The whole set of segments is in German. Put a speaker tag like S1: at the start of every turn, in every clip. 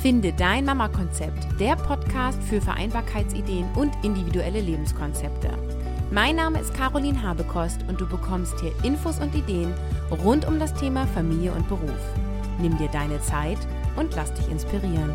S1: Finde dein Mama-Konzept, der Podcast für Vereinbarkeitsideen und individuelle Lebenskonzepte. Mein Name ist Caroline Habekost und du bekommst hier Infos und Ideen rund um das Thema Familie und Beruf. Nimm dir deine Zeit und lass dich inspirieren.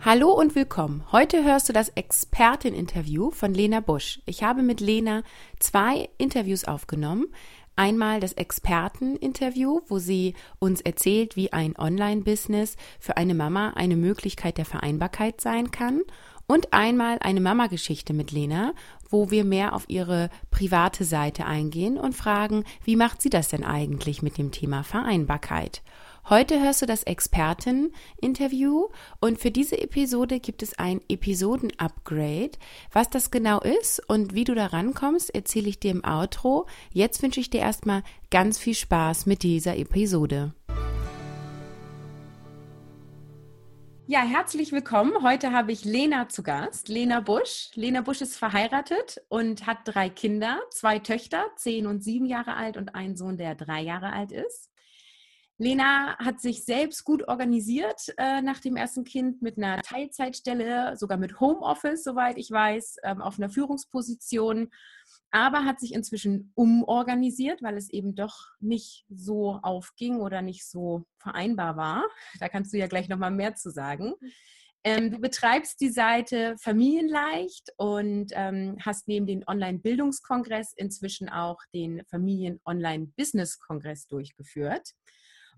S1: Hallo und willkommen. Heute hörst du das Expertin-Interview von Lena Busch. Ich habe mit Lena zwei Interviews aufgenommen. Einmal das Experteninterview, wo sie uns erzählt, wie ein Online-Business für eine Mama eine Möglichkeit der Vereinbarkeit sein kann. Und einmal eine Mama-Geschichte mit Lena, wo wir mehr auf ihre private Seite eingehen und fragen, wie macht sie das denn eigentlich mit dem Thema Vereinbarkeit? Heute hörst du das Expertin-Interview und für diese Episode gibt es ein Episoden-Upgrade. Was das genau ist und wie du da rankommst, erzähle ich dir im Outro. Jetzt wünsche ich dir erstmal ganz viel Spaß mit dieser Episode. Ja, herzlich willkommen. Heute habe ich Lena zu Gast, Lena Busch. Lena Busch ist verheiratet und hat drei Kinder, zwei Töchter, zehn und sieben Jahre alt und einen Sohn, der drei Jahre alt ist. Lena hat sich selbst gut organisiert äh, nach dem ersten Kind mit einer Teilzeitstelle, sogar mit Homeoffice, soweit ich weiß, ähm, auf einer Führungsposition, aber hat sich inzwischen umorganisiert, weil es eben doch nicht so aufging oder nicht so vereinbar war. Da kannst du ja gleich nochmal mehr zu sagen. Ähm, du betreibst die Seite Familienleicht und ähm, hast neben dem Online-Bildungskongress inzwischen auch den Familien-Online-Business-Kongress durchgeführt.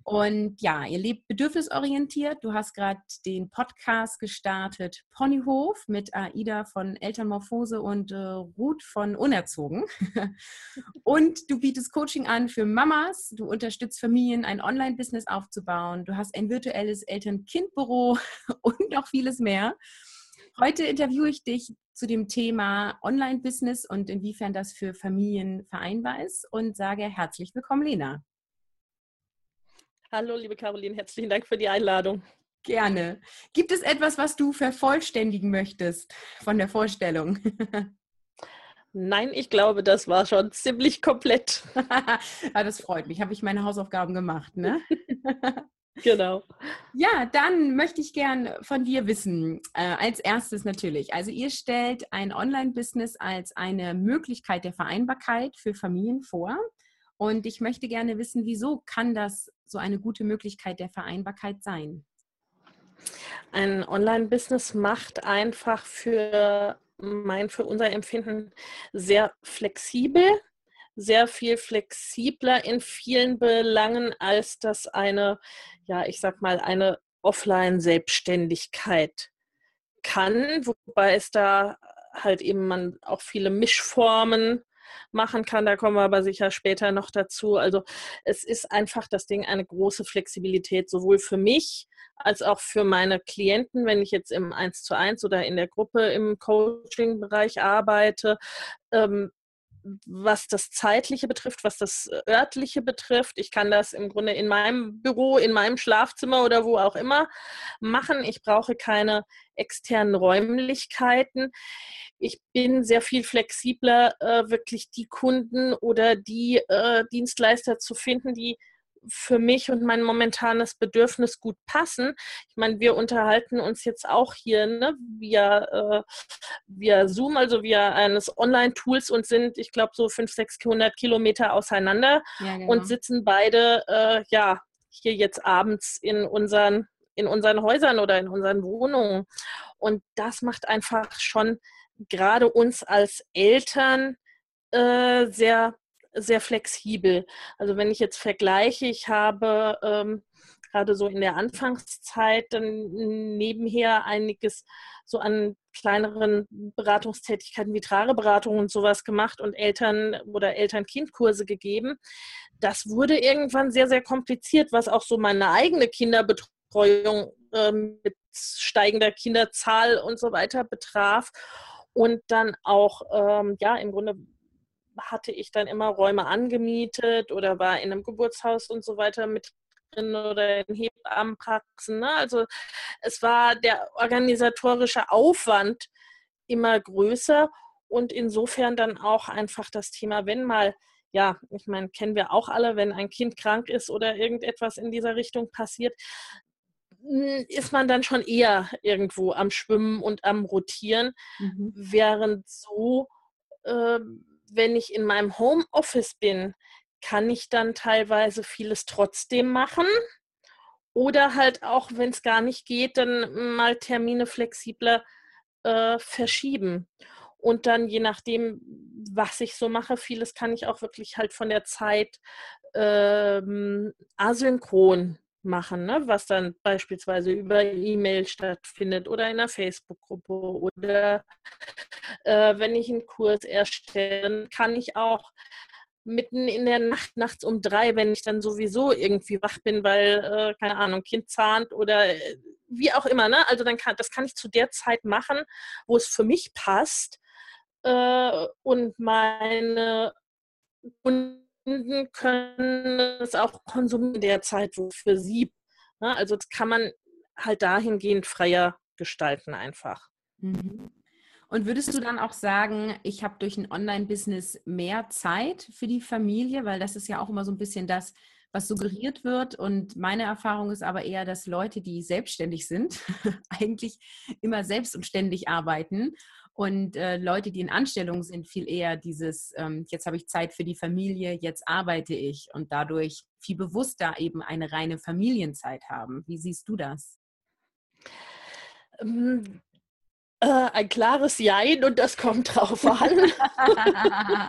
S1: Und ja, ihr lebt bedürfnisorientiert. Du hast gerade den Podcast gestartet, Ponyhof mit Aida von Elternmorphose und äh, Ruth von Unerzogen. und du bietest Coaching an für Mamas. Du unterstützt Familien, ein Online-Business aufzubauen. Du hast ein virtuelles Eltern-Kind-Büro und noch vieles mehr. Heute interviewe ich dich zu dem Thema Online-Business und inwiefern das für Familien vereinbar ist und sage herzlich willkommen, Lena.
S2: Hallo, liebe Caroline, herzlichen Dank für die Einladung.
S1: Gerne. Gibt es etwas, was du vervollständigen möchtest von der Vorstellung?
S2: Nein, ich glaube, das war schon ziemlich komplett.
S1: ja, das freut mich. Habe ich meine Hausaufgaben gemacht, ne?
S2: genau.
S1: Ja, dann möchte ich gern von dir wissen, äh, als erstes natürlich. Also ihr stellt ein Online-Business als eine Möglichkeit der Vereinbarkeit für Familien vor. Und ich möchte gerne wissen, wieso kann das so eine gute Möglichkeit der Vereinbarkeit sein?
S2: Ein Online-Business macht einfach für mein, für unser Empfinden sehr flexibel, sehr viel flexibler in vielen Belangen, als das eine, ja, ich sag mal, eine Offline-Selbstständigkeit kann, wobei es da halt eben man auch viele Mischformen machen kann. Da kommen wir aber sicher später noch dazu. Also es ist einfach das Ding eine große Flexibilität, sowohl für mich als auch für meine Klienten, wenn ich jetzt im 1 zu 1 oder in der Gruppe im Coaching-Bereich arbeite. Ähm, was das Zeitliche betrifft, was das Örtliche betrifft. Ich kann das im Grunde in meinem Büro, in meinem Schlafzimmer oder wo auch immer machen. Ich brauche keine externen Räumlichkeiten. Ich bin sehr viel flexibler, äh, wirklich die Kunden oder die äh, Dienstleister zu finden, die für mich und mein momentanes Bedürfnis gut passen. Ich meine, wir unterhalten uns jetzt auch hier ne, via, äh, via Zoom, also via eines Online-Tools und sind, ich glaube, so 500, 600 Kilometer auseinander ja, genau. und sitzen beide, äh, ja, hier jetzt abends in unseren, in unseren Häusern oder in unseren Wohnungen. Und das macht einfach schon gerade uns als Eltern äh, sehr sehr flexibel. Also wenn ich jetzt vergleiche, ich habe ähm, gerade so in der Anfangszeit dann nebenher einiges so an kleineren Beratungstätigkeiten wie Trageberatung und sowas gemacht und Eltern- oder Eltern-Kind-Kurse gegeben. Das wurde irgendwann sehr, sehr kompliziert, was auch so meine eigene Kinderbetreuung äh, mit steigender Kinderzahl und so weiter betraf. Und dann auch, ähm, ja, im Grunde hatte ich dann immer Räume angemietet oder war in einem Geburtshaus und so weiter mit drin oder in Hebammenpraxen. Ne? Also es war der organisatorische Aufwand immer größer und insofern dann auch einfach das Thema, wenn mal ja, ich meine, kennen wir auch alle, wenn ein Kind krank ist oder irgendetwas in dieser Richtung passiert, hm, ist man dann schon eher irgendwo am Schwimmen und am Rotieren, mhm. während so, äh, wenn ich in meinem Homeoffice bin, kann ich dann teilweise vieles trotzdem machen. Oder halt auch, wenn es gar nicht geht, dann mal Termine flexibler äh, verschieben. Und dann je nachdem, was ich so mache, vieles kann ich auch wirklich halt von der Zeit ähm, asynchron machen, ne? was dann beispielsweise über E-Mail stattfindet oder in einer Facebook-Gruppe oder äh, wenn ich einen Kurs erstelle, kann ich auch mitten in der Nacht, nachts um drei, wenn ich dann sowieso irgendwie wach bin, weil, äh, keine Ahnung, Kind zahnt oder äh, wie auch immer, ne? Also dann kann, das kann ich zu der Zeit machen, wo es für mich passt äh, und meine Kunden können es auch konsumieren in der Zeit, wo für sie. Ne? Also das kann man halt dahingehend freier gestalten einfach.
S1: Mhm. Und würdest du dann auch sagen, ich habe durch ein Online-Business mehr Zeit für die Familie, weil das ist ja auch immer so ein bisschen das, was suggeriert wird. Und meine Erfahrung ist aber eher, dass Leute, die selbstständig sind, eigentlich immer selbst und ständig arbeiten. Und äh, Leute, die in Anstellung sind, viel eher dieses, ähm, jetzt habe ich Zeit für die Familie, jetzt arbeite ich und dadurch viel bewusster eben eine reine Familienzeit haben. Wie siehst du das?
S2: Ähm, äh, ein klares Jein und das kommt drauf an.
S1: ja,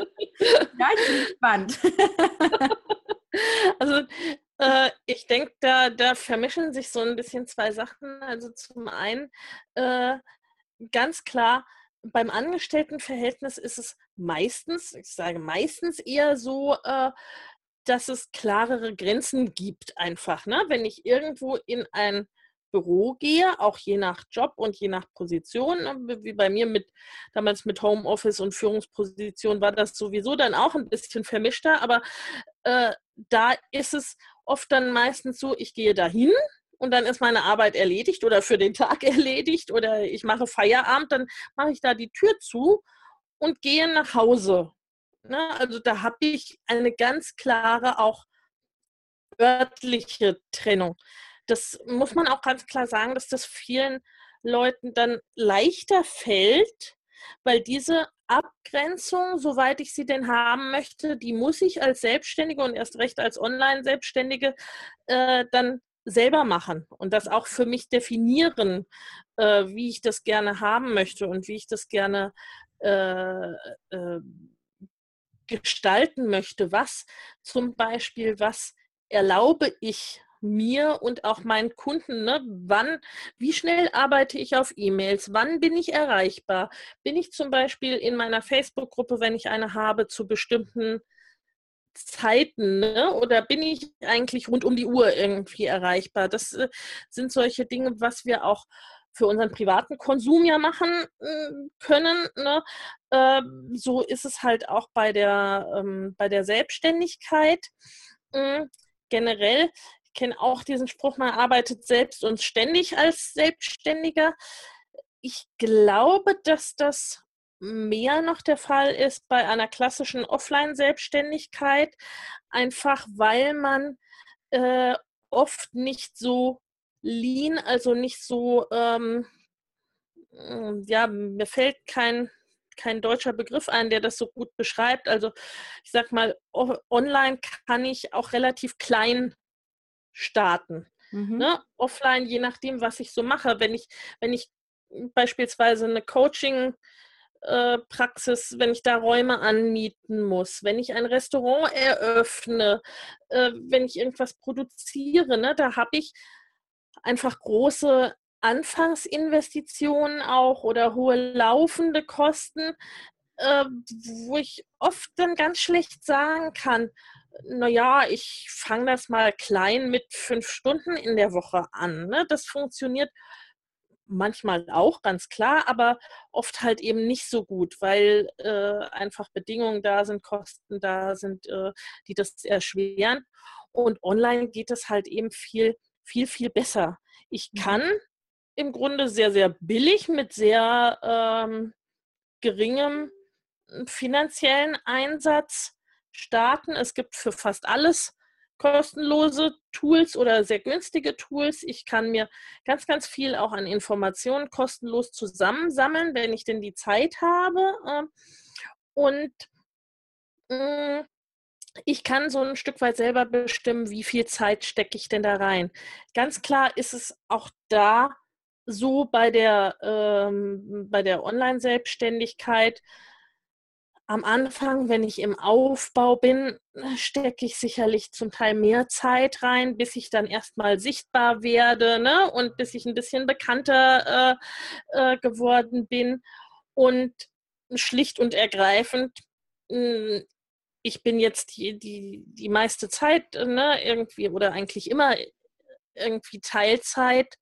S1: ich bin gespannt.
S2: also äh, ich denke, da, da vermischen sich so ein bisschen zwei Sachen. Also zum einen äh, ganz klar, beim Angestelltenverhältnis ist es meistens, ich sage meistens eher so, äh, dass es klarere Grenzen gibt einfach. Ne? Wenn ich irgendwo in ein Büro gehe, auch je nach Job und je nach Position, ne, wie bei mir mit damals mit Homeoffice und Führungsposition war das sowieso dann auch ein bisschen vermischter, aber äh, da ist es oft dann meistens so, ich gehe dahin und dann ist meine Arbeit erledigt oder für den Tag erledigt oder ich mache Feierabend, dann mache ich da die Tür zu und gehe nach Hause. Ne? Also da habe ich eine ganz klare auch örtliche Trennung das muss man auch ganz klar sagen, dass das vielen Leuten dann leichter fällt, weil diese Abgrenzung, soweit ich sie denn haben möchte, die muss ich als Selbstständige und erst recht als Online-Selbstständige äh, dann selber machen und das auch für mich definieren, äh, wie ich das gerne haben möchte und wie ich das gerne äh, äh gestalten möchte. Was zum Beispiel, was erlaube ich mir und auch meinen Kunden, ne, wann, wie schnell arbeite ich auf E-Mails, wann bin ich erreichbar? Bin ich zum Beispiel in meiner Facebook-Gruppe, wenn ich eine habe, zu bestimmten Zeiten, ne? oder bin ich eigentlich rund um die Uhr irgendwie erreichbar? Das äh, sind solche Dinge, was wir auch für unseren privaten Konsum ja machen äh, können. Ne? Äh, so ist es halt auch bei der, ähm, bei der Selbstständigkeit. Äh, generell kenne auch diesen Spruch, man arbeitet selbst und ständig als Selbstständiger. Ich glaube, dass das mehr noch der Fall ist bei einer klassischen Offline-Selbstständigkeit, einfach weil man äh, oft nicht so lean, also nicht so, ähm, ja, mir fällt kein, kein deutscher Begriff ein, der das so gut beschreibt. Also ich sag mal, online kann ich auch relativ klein starten. Mhm. Ne? Offline, je nachdem, was ich so mache. Wenn ich, wenn ich beispielsweise eine Coaching Praxis, wenn ich da Räume anmieten muss, wenn ich ein Restaurant eröffne, äh, wenn ich irgendwas produziere, ne, da habe ich einfach große Anfangsinvestitionen auch oder hohe laufende Kosten, äh, wo ich oft dann ganz schlecht sagen kann, naja, ich fange das mal klein mit fünf Stunden in der Woche an. Ne? Das funktioniert manchmal auch, ganz klar, aber oft halt eben nicht so gut, weil äh, einfach Bedingungen da sind, Kosten da sind, äh, die das erschweren. Und online geht es halt eben viel, viel, viel besser. Ich mhm. kann im Grunde sehr, sehr billig mit sehr ähm, geringem finanziellen Einsatz starten. Es gibt für fast alles kostenlose Tools oder sehr günstige Tools. Ich kann mir ganz, ganz viel auch an Informationen kostenlos zusammensammeln, wenn ich denn die Zeit habe. Ähm, und mm, ich kann so ein Stück weit selber bestimmen, wie viel Zeit stecke ich denn da rein. Ganz klar ist es auch da so bei der, ähm, bei der Online-Selbstständigkeit, am Anfang, wenn ich im Aufbau bin, stecke ich sicherlich zum Teil mehr Zeit rein, bis ich dann erstmal sichtbar werde ne? und bis ich ein bisschen bekannter äh, äh, geworden bin. Und schlicht und ergreifend, hm, ich bin jetzt die, die, die meiste Zeit ne, irgendwie oder eigentlich immer irgendwie Teilzeit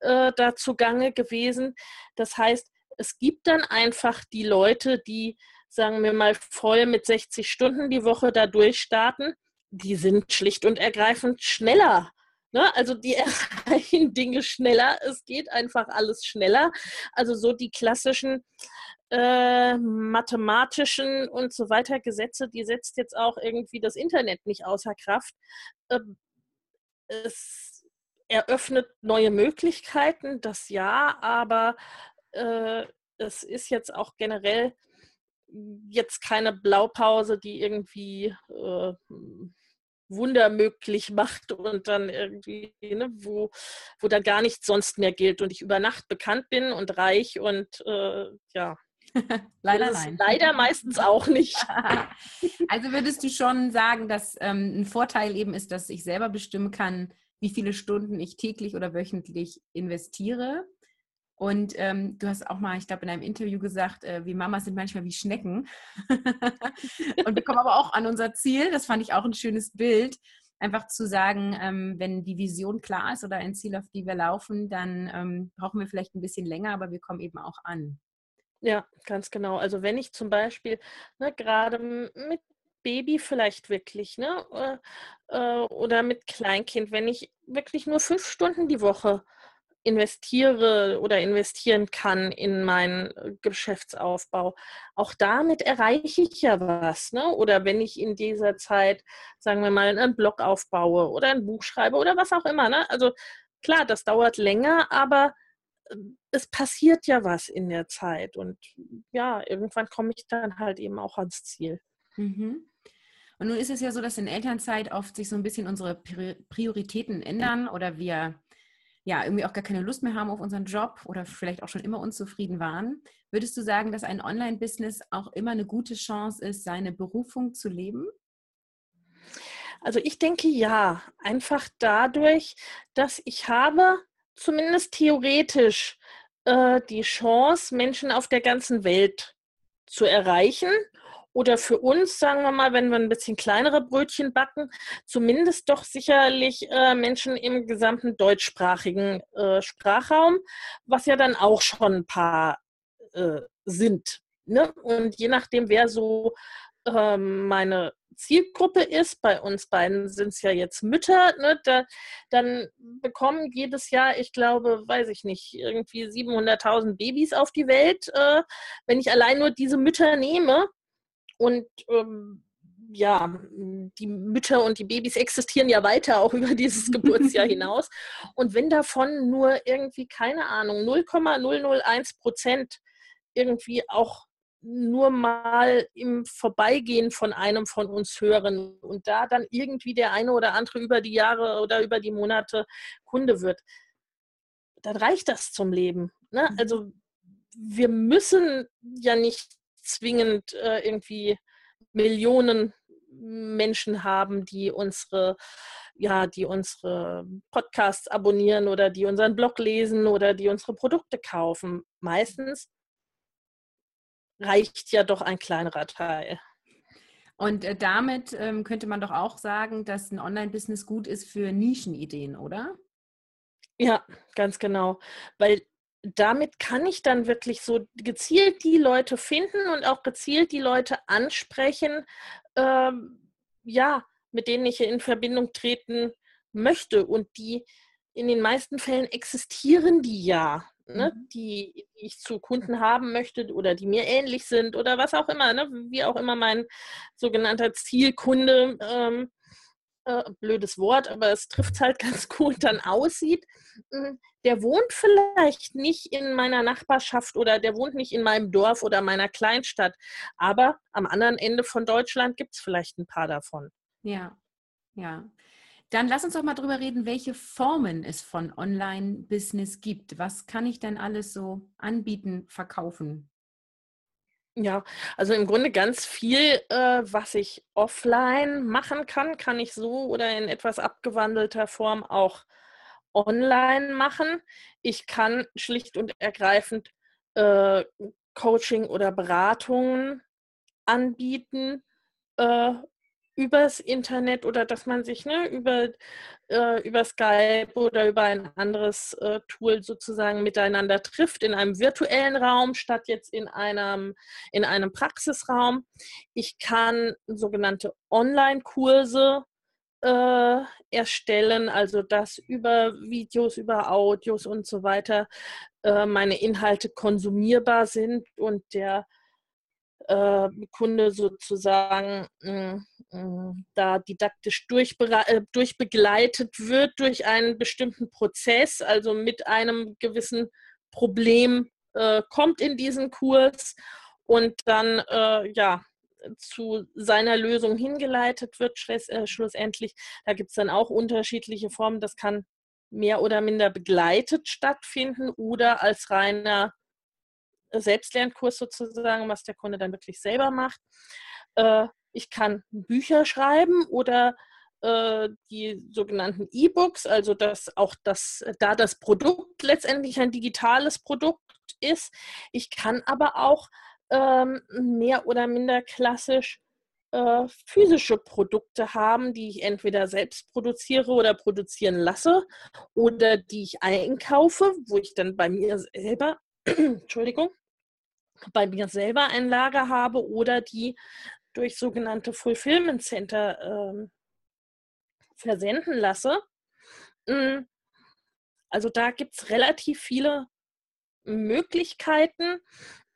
S2: äh, da zugange gewesen. Das heißt, es gibt dann einfach die Leute, die sagen wir mal, voll mit 60 Stunden die Woche da durchstarten, die sind schlicht und ergreifend schneller. Ne? Also die erreichen Dinge schneller. Es geht einfach alles schneller. Also so die klassischen äh, mathematischen und so weiter Gesetze, die setzt jetzt auch irgendwie das Internet nicht außer Kraft. Ähm, es eröffnet neue Möglichkeiten, das ja, aber äh, es ist jetzt auch generell jetzt keine Blaupause, die irgendwie äh, Wunder möglich macht und dann irgendwie, ne, wo, wo dann gar nichts sonst mehr gilt und ich über Nacht bekannt bin und reich und äh, ja.
S1: leider nein.
S2: Leider meistens auch nicht.
S1: also würdest du schon sagen, dass ähm, ein Vorteil eben ist, dass ich selber bestimmen kann, wie viele Stunden ich täglich oder wöchentlich investiere und ähm, du hast auch mal, ich glaube, in einem Interview gesagt, äh, wir Mamas sind manchmal wie Schnecken. und wir kommen aber auch an unser Ziel. Das fand ich auch ein schönes Bild. Einfach zu sagen, ähm, wenn die Vision klar ist oder ein Ziel, auf die wir laufen, dann ähm, brauchen wir vielleicht ein bisschen länger, aber wir kommen eben auch an.
S2: Ja, ganz genau. Also wenn ich zum Beispiel ne, gerade mit Baby vielleicht wirklich, ne? Äh, äh, oder mit Kleinkind, wenn ich wirklich nur fünf Stunden die Woche investiere oder investieren kann in meinen äh, Geschäftsaufbau. Auch damit erreiche ich ja was. Ne? Oder wenn ich in dieser Zeit, sagen wir mal, einen Blog aufbaue oder ein Buch schreibe oder was auch immer. Ne? Also klar, das dauert länger, aber ähm, es passiert ja was in der Zeit. Und ja, irgendwann komme ich dann halt eben auch ans Ziel.
S1: Mhm. Und nun ist es ja so, dass in Elternzeit oft sich so ein bisschen unsere Prioritäten ändern oder wir ja, irgendwie auch gar keine Lust mehr haben auf unseren Job oder vielleicht auch schon immer unzufrieden waren. Würdest du sagen, dass ein Online-Business auch immer eine gute Chance ist, seine Berufung zu leben?
S2: Also ich denke ja, einfach dadurch, dass ich habe zumindest theoretisch äh, die Chance, Menschen auf der ganzen Welt zu erreichen oder für uns, sagen wir mal, wenn wir ein bisschen kleinere Brötchen backen, zumindest doch sicherlich äh, Menschen im gesamten deutschsprachigen äh, Sprachraum, was ja dann auch schon ein paar äh, sind. Ne? Und je nachdem, wer so ähm, meine Zielgruppe ist, bei uns beiden sind es ja jetzt Mütter, ne, da, dann bekommen jedes Jahr, ich glaube, weiß ich nicht, irgendwie 700.000 Babys auf die Welt. Äh, wenn ich allein nur diese Mütter nehme, und ähm, ja, die Mütter und die Babys existieren ja weiter auch über dieses Geburtsjahr hinaus. Und wenn davon nur irgendwie, keine Ahnung, 0,001 Prozent irgendwie auch nur mal im Vorbeigehen von einem von uns hören und da dann irgendwie der eine oder andere über die Jahre oder über die Monate Kunde wird, dann reicht das zum Leben. Ne? Mhm. Also wir müssen ja nicht zwingend äh, irgendwie Millionen Menschen haben, die unsere, ja, die unsere Podcasts abonnieren oder die unseren Blog lesen oder die unsere Produkte kaufen. Meistens reicht ja doch ein kleinerer Teil.
S1: Und äh, damit ähm, könnte man doch auch sagen, dass ein Online-Business gut ist für Nischenideen, oder?
S2: Ja, ganz genau. Weil damit kann ich dann wirklich so gezielt die Leute finden und auch gezielt die Leute ansprechen, ähm, ja, mit denen ich in Verbindung treten möchte. Und die in den meisten Fällen existieren die ja. ne, mhm. die, die, ich zu Kunden haben möchte oder die mir ähnlich sind oder was auch immer, ne, wie auch immer mein sogenannter Zielkunde, ähm, äh, blödes Wort, aber es trifft es halt ganz gut, dann aussieht, hm, der wohnt vielleicht nicht in meiner Nachbarschaft oder der wohnt nicht in meinem Dorf oder meiner Kleinstadt, aber am anderen Ende von Deutschland gibt es vielleicht ein paar davon.
S1: Ja, ja. Dann lass uns doch mal drüber reden, welche Formen es von Online-Business gibt. Was kann ich denn alles so anbieten, verkaufen?
S2: Ja, also im Grunde ganz viel, äh, was ich offline machen kann, kann ich so oder in etwas abgewandelter Form auch online machen. Ich kann schlicht und ergreifend äh, Coaching oder Beratungen anbieten äh, übers Internet oder dass man sich ne, über, äh, über Skype oder über ein anderes äh, Tool sozusagen miteinander trifft in einem virtuellen Raum statt jetzt in einem, in einem Praxisraum. Ich kann sogenannte Online-Kurse äh, erstellen, also dass über Videos, über Audios und so weiter äh, meine Inhalte konsumierbar sind und der äh, Kunde sozusagen mh, mm, mh, mm, da didaktisch äh, durchbegleitet wird durch einen bestimmten Prozess, also mit einem gewissen Problem äh, kommt in diesen Kurs und dann äh, ja zu seiner Lösung hingeleitet wird, äh, schlussendlich. Da gibt es dann auch unterschiedliche Formen. Das kann mehr oder minder begleitet stattfinden oder als reiner Selbstlernkurs sozusagen, was der Kunde dann wirklich selber macht. Äh, ich kann Bücher schreiben oder äh, die sogenannten E-Books, also dass auch das, da das Produkt letztendlich ein digitales Produkt ist. Ich kann aber auch ähm, mehr oder minder klassisch äh, physische Produkte haben, die ich entweder selbst produziere oder produzieren lasse oder die ich einkaufe, wo ich dann bei mir selber Entschuldigung, bei mir selber ein Lager habe oder die durch sogenannte Fulfillment Center ähm, versenden lasse. Hm, also da gibt es relativ viele Möglichkeiten.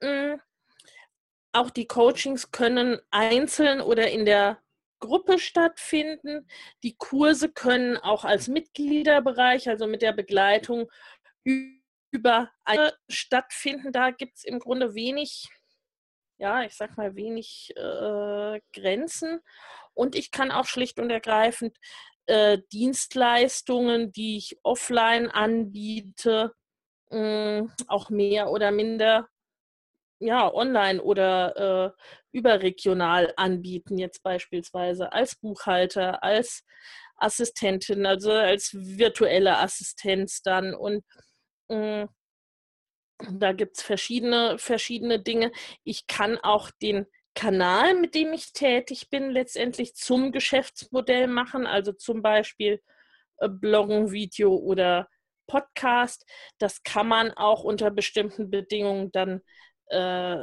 S2: Hm, auch die Coachings können einzeln oder in der Gruppe stattfinden. Die Kurse können auch als Mitgliederbereich, also mit der Begleitung über eine stattfinden. Da gibt es im Grunde wenig, ja, ich sag mal, wenig äh, Grenzen. Und ich kann auch schlicht und ergreifend äh, Dienstleistungen, die ich offline anbiete, mh, mm, auch mehr oder minder ja, online oder äh, überregional anbieten, jetzt beispielsweise als Buchhalter, als Assistentin, also als virtuelle Assistenz dann. Und da gibt es verschiedene, verschiedene Dinge. Ich kann auch den Kanal, mit dem ich tätig bin, letztendlich zum Geschäftsmodell machen. Also zum Beispiel äh, Bloggen, Video oder Podcast. Das kann man auch unter bestimmten Bedingungen dann äh,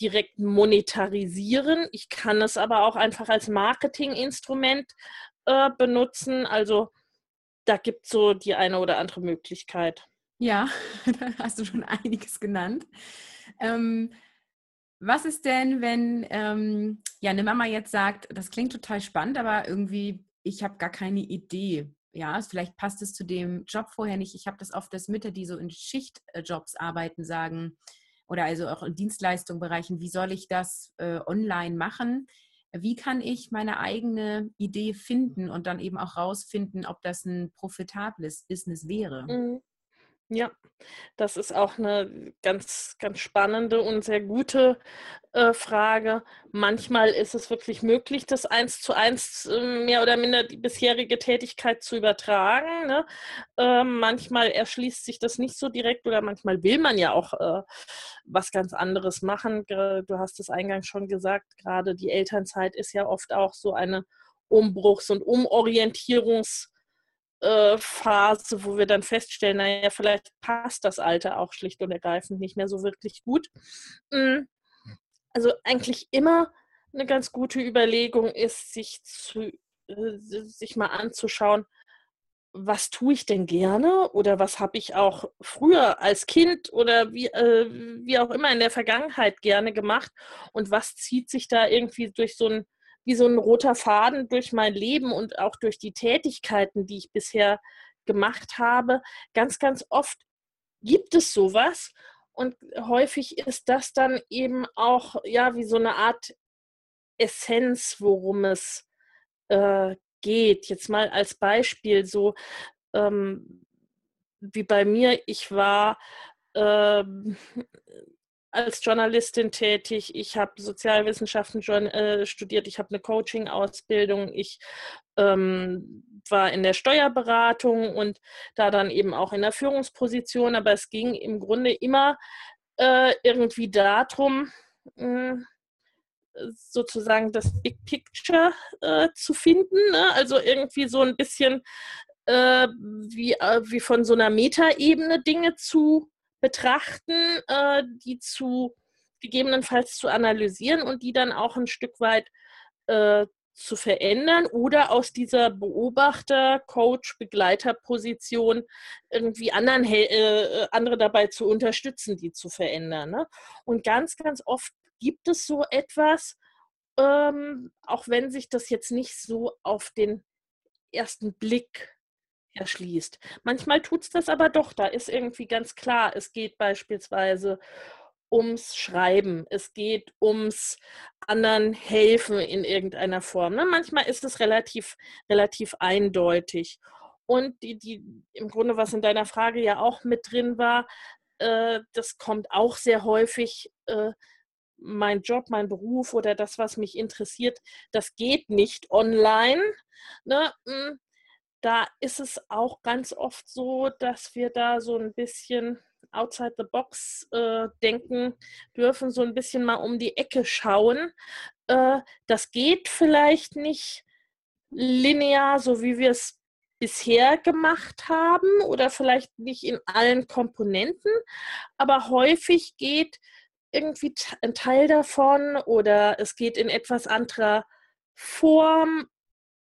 S2: direkt monetarisieren. Ich kann es aber auch einfach als Marketinginstrument äh, benutzen. Also da gibt es so die eine oder andere Möglichkeit.
S1: Ja, da hast du schon einiges genannt. Ähm, was ist denn, wenn ähm, ja eine Mama jetzt sagt, das klingt total spannend, aber irgendwie ich habe gar keine Idee. Ja, vielleicht passt es zu dem Job vorher nicht. Ich habe das oft, dass Mütter, die so in Schichtjobs arbeiten, sagen oder also auch in Dienstleistungsbereichen, wie soll ich das äh, online machen? Wie kann ich meine eigene Idee finden und dann eben auch rausfinden, ob das ein profitables Business wäre?
S2: Mhm. Ja, das ist auch eine ganz, ganz spannende und sehr gute äh, Frage. Manchmal ist es wirklich möglich, das eins zu eins äh, mehr oder minder die bisherige Tätigkeit zu übertragen. Ne? Äh, manchmal erschließt sich das nicht so direkt oder manchmal will man ja auch äh, was ganz anderes machen. Du hast es eingangs schon gesagt, gerade die Elternzeit ist ja oft auch so eine Umbruchs- und Umorientierungs- äh, Phase, wo wir dann feststellen, naja, vielleicht passt das Alter auch schlicht und ergreifend nicht mehr so wirklich gut. Mm, also eigentlich immer eine ganz gute Überlegung ist, sich, zu, äh, sich mal anzuschauen, was tue ich denn gerne oder was habe ich auch früher als Kind oder wie, äh, wie auch immer in der Vergangenheit gerne gemacht und was zieht sich da irgendwie durch so ein, wie so ein roter Faden durch mein Leben und auch durch die Tätigkeiten, die ich bisher gemacht habe. Ganz, ganz oft gibt es sowas und häufig ist das dann eben auch ja wie so eine Art Essenz, worum es äh, geht. Jetzt mal als Beispiel so ähm, wie bei mir, ich war ähm, als Journalistin tätig, ich habe Sozialwissenschaften äh, studiert, ich habe eine Coaching-Ausbildung, ich ähm, war in der Steuerberatung und da dann eben auch in der Führungsposition, aber es ging im Grunde immer äh, irgendwie darum, hm, sozusagen das Big Picture äh, zu finden. Ne? Also irgendwie so ein bisschen äh, wie, äh, wie von so einer Metaebene Dinge zu betrachten, äh, die zu gegebenenfalls zu analysieren und die dann auch ein Stück weit äh, zu verändern oder aus dieser Beobachter, Coach, Begleiterposition irgendwie anderen, äh, andere dabei zu unterstützen, die zu verändern. Ne? Und ganz, ganz oft gibt es so etwas, ähm, auch wenn sich das jetzt nicht so auf den ersten Blick erschließt. Manchmal tut es das aber doch. Da ist irgendwie ganz klar, es geht beispielsweise ums Schreiben, es geht ums anderen helfen in irgendeiner Form. Ne? Manchmal ist es relativ, relativ eindeutig. Und die, die, im Grunde, was in deiner Frage ja auch mit drin war, äh, das kommt auch sehr häufig äh, mein Job, mein Beruf oder das, was mich interessiert, das geht nicht online. Ne? Da ist es auch ganz oft so, dass wir da so ein bisschen outside the box äh, denken dürfen, so ein bisschen mal um die Ecke schauen. Äh, das geht vielleicht nicht linear, so wie wir es bisher gemacht haben oder vielleicht nicht in allen Komponenten, aber häufig geht irgendwie ein Teil davon oder es geht in etwas anderer Form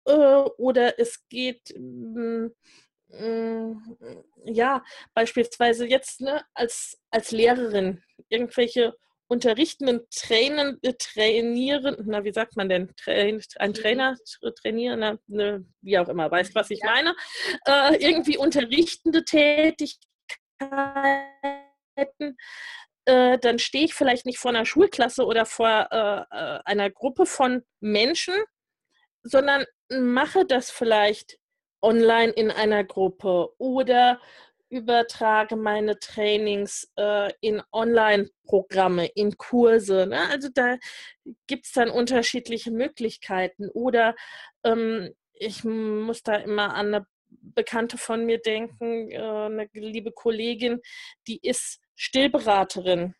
S2: oder es geht mh, mh, ja beispielsweise jetzt ne, als, als Lehrerin irgendwelche unterrichtenden Trainen, äh, trainieren, na wie sagt man denn, Train, ein Trainer, trainieren, ne, wie auch immer, weißt was ich ja. meine, äh, irgendwie unterrichtende Tätigkeiten äh, dann stehe ich vielleicht nicht vor einer Schulklasse oder vor äh, äh, einer Gruppe von Menschen, sondern mache das vielleicht online in einer Gruppe oder übertrage meine Trainings äh, in Online-Programme, in Kurse. Ne? Also da gibt es dann unterschiedliche Möglichkeiten. Oder ähm, ich muss da immer an eine Bekannte von mir denken, äh, eine liebe Kollegin, die ist Stillberaterin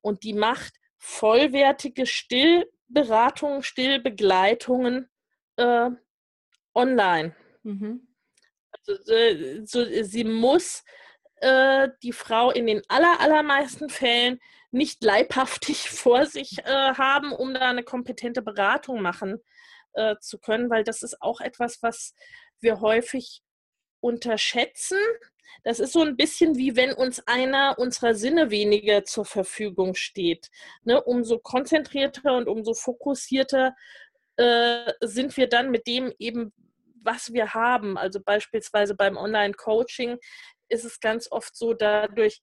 S2: und die macht vollwertige Stillberatungen, Stillbegleitungen äh, online. Mhm. Also, äh, so, sie muss äh, die Frau in den aller, allermeisten Fällen nicht leibhaftig vor sich äh, haben, um da eine kompetente Beratung machen äh, zu können, weil das ist auch etwas, was wir häufig unterschätzen. Das ist so ein bisschen wie wenn uns einer unserer Sinne weniger zur Verfügung steht. Ne? Umso konzentrierter und umso fokussierter äh, sind wir dann mit dem eben, was wir haben. Also beispielsweise beim Online-Coaching ist es ganz oft so, dadurch,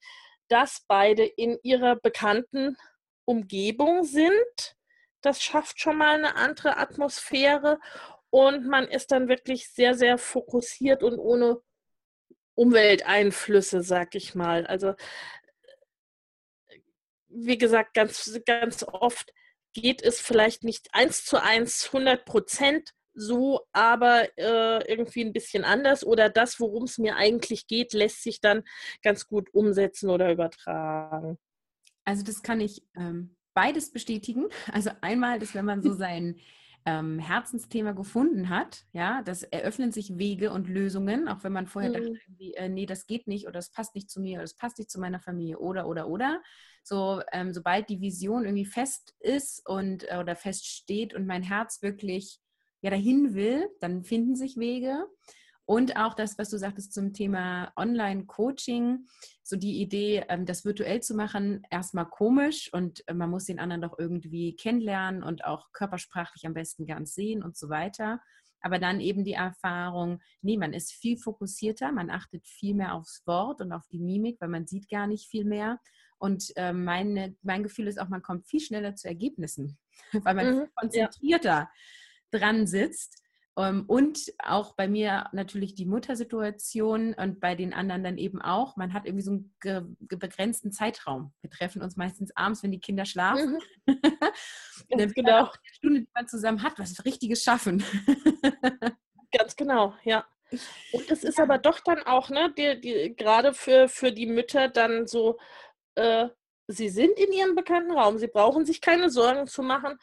S2: dass beide in ihrer bekannten Umgebung sind, das schafft schon mal eine andere Atmosphäre und man ist dann wirklich sehr, sehr fokussiert und ohne Umwelteinflüsse, sag ich mal. Also, wie gesagt, ganz, ganz oft geht es vielleicht nicht eins zu eins, 100 Prozent so, aber äh, irgendwie ein bisschen anders oder das, worum es mir eigentlich geht, lässt sich dann ganz gut umsetzen oder übertragen.
S1: Also das kann ich ähm, beides bestätigen. Also einmal, dass wenn man so sein ähm, Herzensthema gefunden hat, ja, das eröffnen sich Wege und Lösungen, auch wenn man vorher mhm. dachte, äh, nee, das geht nicht oder das passt nicht zu mir oder das passt nicht zu meiner Familie oder oder oder. So, ähm, sobald die Vision irgendwie fest ist und äh, oder fest steht und mein Herz wirklich ja dahin will, dann finden sich Wege. Und auch das, was du sagtest zum Thema Online-Coaching, so die Idee, ähm, das virtuell zu machen, erstmal komisch und äh, man muss den anderen doch irgendwie kennenlernen und auch körpersprachlich am besten ganz sehen und so weiter. Aber dann eben die Erfahrung, nee, man ist viel fokussierter, man achtet viel mehr aufs Wort und auf die Mimik, weil man sieht gar nicht viel mehr. Und äh, meine, mein Gefühl ist auch, man kommt viel schneller zu Ergebnissen, weil man mhm, konzentrierter ja. dran sitzt. Ähm, und auch bei mir natürlich die Muttersituation und bei den anderen dann eben auch. Man hat irgendwie so einen begrenzten Zeitraum. Wir treffen uns meistens abends, wenn die Kinder schlafen. Mhm.
S2: Ganz genau.
S1: Eine Stunde, die man zusammen hat, was Richtiges schaffen.
S2: Ganz genau, ja. Und das ist aber doch dann auch, ne, die, die, gerade für, für die Mütter dann so, äh, sie sind in ihrem bekannten Raum, sie brauchen sich keine Sorgen zu machen,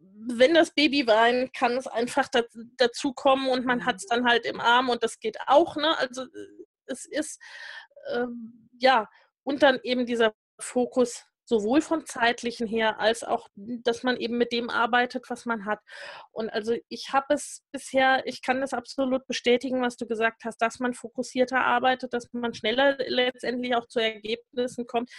S2: wenn das Baby weint, kann es einfach dazu kommen und man hat es dann halt im Arm und das geht auch. Ne? Also äh, es ist, ähm, ja, und dann eben dieser Fokus sowohl vom zeitlichen her als auch, dass man eben mit dem arbeitet, was man hat. Und also ich habe es bisher, ich kann das absolut bestätigen, was du gesagt hast, dass man fokussierter arbeitet, dass man schneller letztendlich auch zu Ergebnissen kommt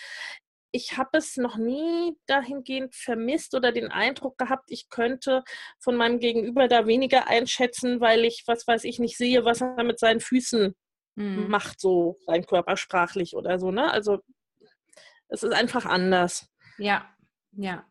S2: ich habe es noch nie dahingehend vermisst oder den Eindruck gehabt, ich könnte von meinem Gegenüber da weniger einschätzen, weil ich, was weiß ich, nicht sehe, was er mit seinen Füßen mhm. macht, so rein körpersprachlich oder so. Ne? Also es ist einfach anders.
S1: Ja, ja.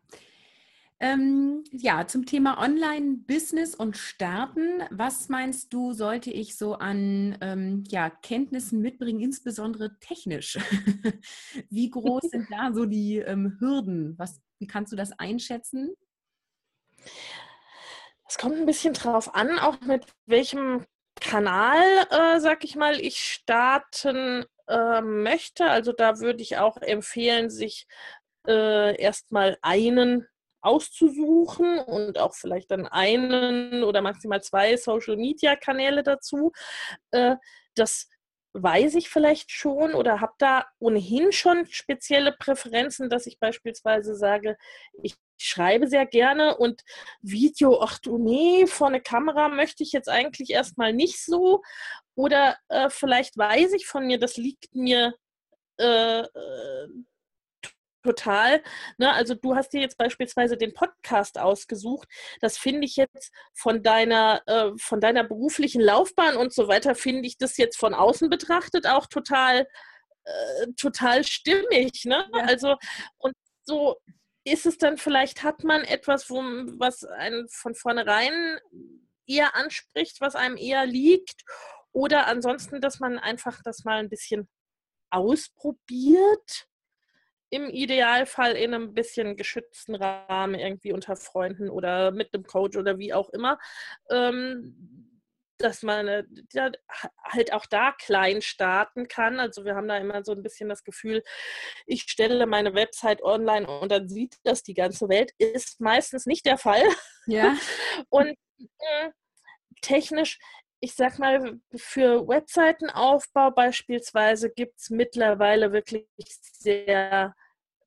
S1: Ähm, ja, zum Thema Online-Business und Starten. Was meinst du, sollte ich so an ähm, ja, Kenntnissen mitbringen, insbesondere technisch? wie groß sind da so die ähm, Hürden? Was, wie kannst du das einschätzen?
S2: Es kommt ein bisschen drauf an, auch mit welchem Kanal, äh, sag ich mal, ich starten äh, möchte. Also da würde ich auch empfehlen, sich äh, erstmal einen auszusuchen und auch vielleicht dann einen oder maximal zwei Social-Media-Kanäle dazu. Äh, das weiß ich vielleicht schon oder habe da ohnehin schon spezielle Präferenzen, dass ich beispielsweise sage, ich schreibe sehr gerne und Video, ach du nee, vor eine Kamera möchte ich jetzt eigentlich erstmal nicht so. Oder äh, vielleicht weiß ich von mir, das liegt mir äh, äh total. Ne? Also du hast dir jetzt beispielsweise den Podcast ausgesucht. Das finde ich jetzt von deiner, äh, von deiner beruflichen Laufbahn und so weiter, finde ich das jetzt von außen betrachtet auch total, äh, total stimmig. Ne? Ja. Also und so ist es dann vielleicht, hat man etwas, wo, was einen von vornherein eher anspricht, was einem eher liegt. Oder ansonsten, dass man einfach das mal ein bisschen ausprobiert im Idealfall in einem bisschen geschützten Rahmen irgendwie unter Freunden oder mit einem Coach oder wie auch immer, ähm, dass man äh, halt auch da klein starten kann. Also wir haben da immer so ein bisschen das Gefühl, ich stelle meine Website online und dann sieht das die ganze Welt. Ist meistens nicht der Fall.
S1: Ja.
S2: und äh, technisch ich sag mal, für Webseitenaufbau beispielsweise gibt es mittlerweile wirklich sehr,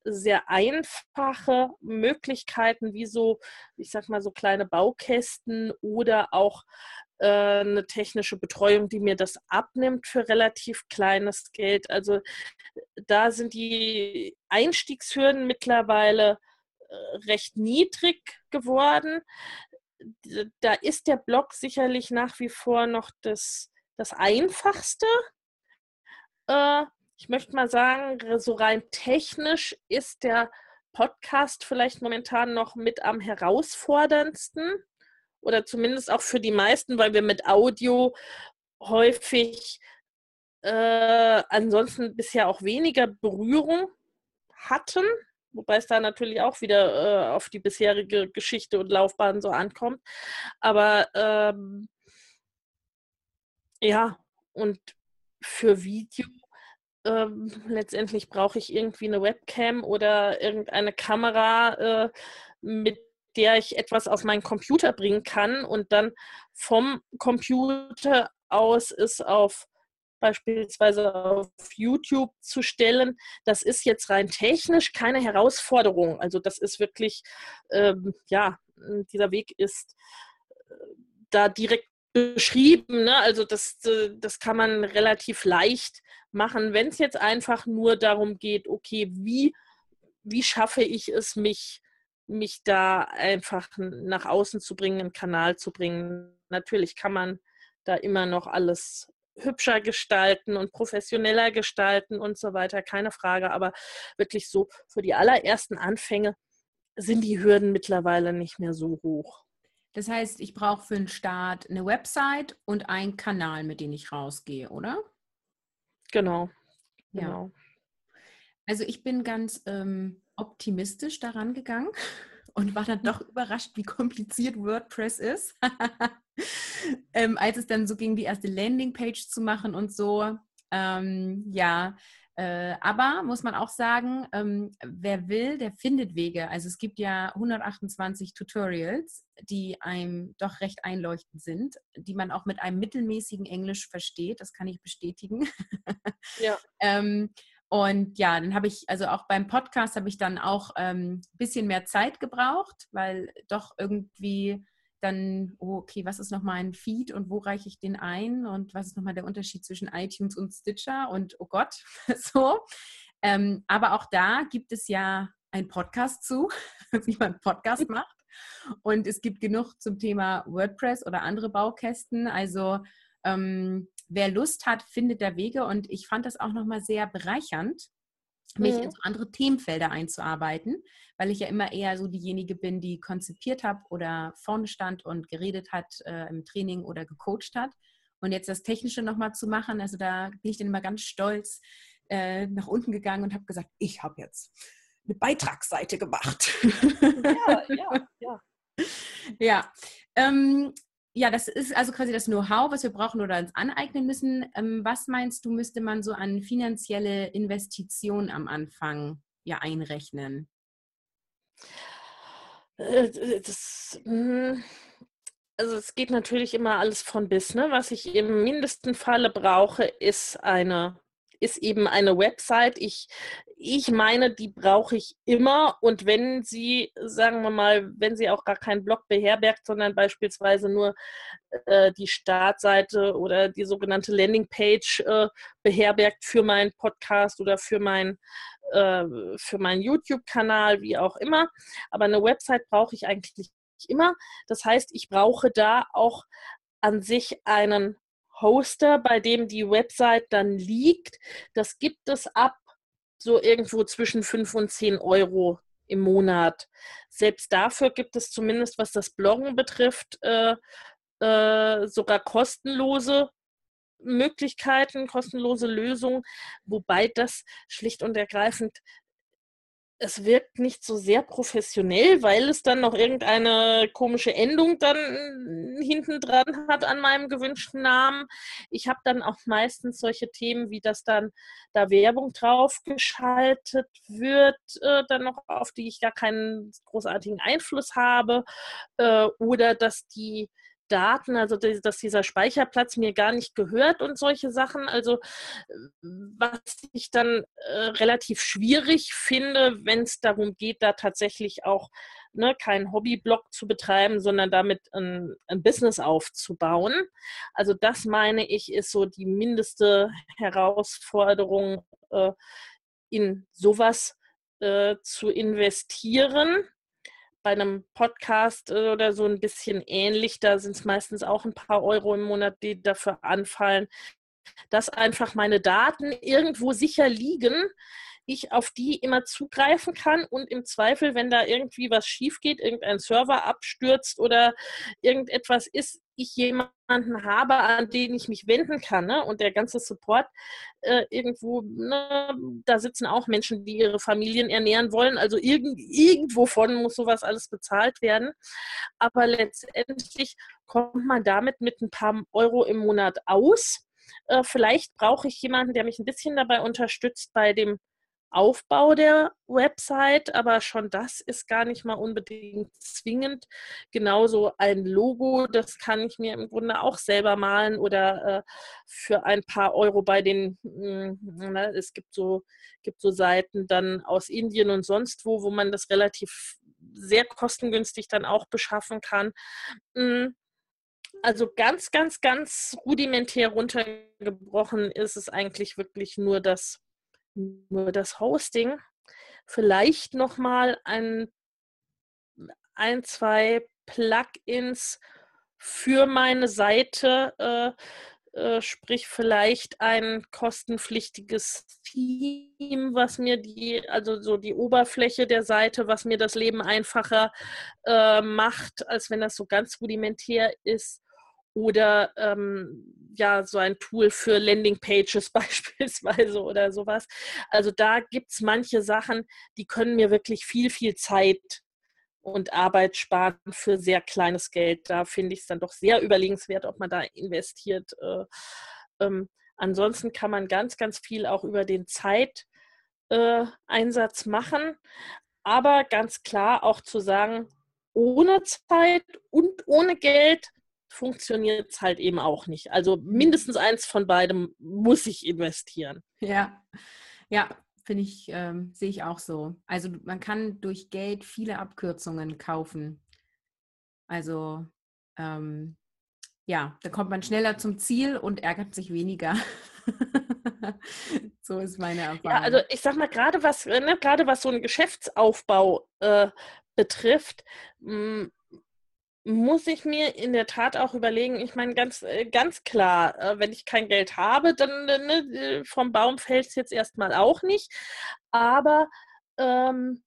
S2: sehr einfache Möglichkeiten, wie so, ich sag mal, so kleine Baukästen oder auch äh, eine technische Betreuung, die mir das abnimmt für relativ kleines Geld. Also da sind die Einstiegshürden mittlerweile äh, recht niedrig geworden da ist der Blog sicherlich nach wie vor noch das, das Einfachste. Äh, ich möchte mal sagen, so rein technisch ist der Podcast vielleicht momentan noch mit am herausforderndsten oder zumindest auch für die meisten, weil wir mit Audio häufig äh, ansonsten bisher auch weniger Berührung hatten wobei es da natürlich auch wieder äh, auf die bisherige Geschichte und Laufbahn so ankommt. Aber ähm, ja, und für Video ähm, letztendlich brauche ich irgendwie eine Webcam oder irgendeine Kamera, äh, mit der ich etwas auf meinen Computer bringen kann und dann vom Computer aus ist auf beispielsweise auf YouTube zu stellen, das ist jetzt rein technisch keine Herausforderung. Also das ist wirklich, ähm, ja, dieser Weg ist äh, da direkt beschrieben. Ne? Also das, äh, das kann man relativ leicht machen, wenn es jetzt einfach nur darum geht, okay, wie, wie schaffe ich es, mich, mich da einfach nach außen zu bringen, einen Kanal zu bringen. Natürlich kann man da immer noch alles hübscher gestalten und professioneller gestalten und so weiter, keine Frage. Aber wirklich so für die allerersten Anfänge sind die Hürden mittlerweile nicht mehr so hoch.
S1: Das heißt, ich brauche für den Start eine Website und einen Kanal, mit dem ich rausgehe, oder?
S2: Genau.
S1: genau. Ja. Also ich bin ganz ähm, optimistisch daran gegangen und war dann doch überrascht, wie kompliziert WordPress ist. ähm, als es dann so ging, die erste Landingpage zu machen und so. Ähm, ja, äh, aber muss man auch sagen, ähm, wer will, der findet Wege. Also es gibt ja 128 Tutorials, die einem doch recht einleuchtend sind, die man auch mit einem mittelmäßigen Englisch versteht. Das kann ich bestätigen.
S2: Ja.
S1: ähm, und ja, dann habe ich, also auch beim Podcast habe ich dann auch ein ähm, bisschen mehr Zeit gebraucht, weil doch irgendwie dann, oh, okay, was ist nochmal ein Feed und wo reiche ich den ein und was ist nochmal der Unterschied zwischen iTunes und Stitcher und oh Gott, so. Ähm, aber auch da gibt es ja einen Podcast zu, wie man Podcast macht. Und es gibt genug zum Thema WordPress oder andere Baukästen. Also ähm, wer Lust hat, findet da Wege. Und ich fand das auch nochmal sehr bereichernd, mich mhm. in so andere Themenfelder einzuarbeiten, weil ich ja immer eher so diejenige bin, die konzipiert habe oder vorne stand und geredet hat äh, im Training oder gecoacht hat. Und jetzt das Technische nochmal zu machen, also da bin ich dann immer ganz stolz äh, nach unten gegangen und habe gesagt, ich habe jetzt eine Beitragsseite gemacht. Ja, ja, ja. ja. Ähm, ja, das ist also quasi das Know-how, was wir brauchen oder uns aneignen müssen. Ähm, was meinst du, müsste man so an finanzielle Investitionen am Anfang ja einrechnen?
S2: Äh, das, hm, also es geht natürlich immer alles von bis. Ne? Was ich im mindesten Falle brauche, ist eine ist eben eine Website. Ich, ich meine, die brauche ich immer. Und wenn sie, sagen wir mal, wenn sie auch gar keinen Blog beherbergt, sondern beispielsweise nur äh, die Startseite oder die sogenannte Landingpage äh, beherbergt für meinen Podcast oder für mein äh, für meinen YouTube-Kanal, wie auch immer. Aber eine Website brauche ich eigentlich immer. Das heißt, ich brauche da auch an sich einen Hoster, bei dem die Website dann liegt. Das gibt es ab so irgendwo zwischen 5 und 10 Euro im Monat. Selbst dafür gibt es zumindest, was das Bloggen betrifft, äh, äh, sogar kostenlose Möglichkeiten, kostenlose Lösungen, wobei das schlicht und ergreifend es wirkt nicht so sehr professionell, weil es dann noch irgendeine komische Endung dann hinten dran hat an meinem gewünschten Namen. Ich habe dann auch meistens solche Themen, wie dass dann da Werbung drauf geschaltet wird, äh, dann noch auf die ich gar keinen großartigen Einfluss habe, äh, oder dass die Daten, also dass dieser Speicherplatz mir gar nicht gehört und solche Sachen. Also was ich dann äh, relativ schwierig finde, wenn es darum geht, da tatsächlich auch ne, keinen Hobbyblog zu betreiben, sondern damit ein, ein, Business aufzubauen. Also das meine ich, ist so die mindeste Herausforderung, äh, in sowas äh, zu investieren bei einem Podcast äh, oder so ein bisschen ähnlich. Da sind es meistens auch ein paar Euro im Monat, die dafür anfallen, dass einfach meine Daten irgendwo sicher liegen, ich auf die immer zugreifen kann und im Zweifel, wenn da irgendwie was schief geht, irgendein Server abstürzt oder irgendetwas ist, ich jemanden habe, an den ich mich wenden kann. Ne? Und der ganze Support äh, irgendwo, ne, da sitzen auch Menschen, die ihre Familien ernähren wollen. Also irgend, irgendwovon muss sowas alles bezahlt werden. Aber letztendlich kommt man damit mit ein paar Euro im Monat aus. Äh, vielleicht brauche ich jemanden, der mich ein bisschen dabei unterstützt bei dem Aufbau der Website, aber schon das ist gar nicht mal unbedingt zwingend. Genauso ein Logo, das kann ich mir im Grunde auch selber malen oder äh, für ein paar Euro bei den, mh, hm, ne, es gibt so, gibt so Seiten dann aus Indien und sonst wo, wo man das relativ sehr kostengünstig dann auch beschaffen kann. Mh, hm, also ganz, ganz, ganz rudimentär runtergebrochen ist es eigentlich wirklich nur das, nur das Hosting. Vielleicht nochmal ein, ein, zwei Plugins für meine Seite, äh, äh, sprich vielleicht ein kostenpflichtiges Theme, was mir die, also so die Oberfläche der Seite, was mir das Leben einfacher äh, macht, als wenn das so ganz rudimentär ist. Oder ähm, ja, so ein Tool für Landingpages beispielsweise oder sowas. Also da gibt es manche Sachen, die können mir wirklich viel, viel Zeit und Arbeit sparen für sehr kleines Geld. Da finde ich es dann doch sehr überlegenswert, ob man da investiert. Äh, ähm, ansonsten kann man ganz, ganz viel auch über den Zeiteinsatz äh, machen. Aber ganz klar auch zu sagen, ohne Zeit und ohne Geld funktioniert es halt eben auch nicht. Also mindestens eins von beidem muss ich investieren.
S1: Ja, ja, finde ich, ähm, sehe ich auch so. Also man kann durch Geld viele Abkürzungen kaufen. Also ähm, ja, da kommt man schneller zum Ziel und ärgert sich weniger. so ist meine Erfahrung.
S2: Ja, also ich sag mal, gerade was, ne, gerade was so einen Geschäftsaufbau äh, betrifft, mh, hm, muss ich mir in der Tat auch überlegen, ich meine, ganz, äh, ganz klar, äh, wenn ich kein Geld habe, dann äh, ne, vom Baum fällt es jetzt erstmal auch nicht. Aber ähm,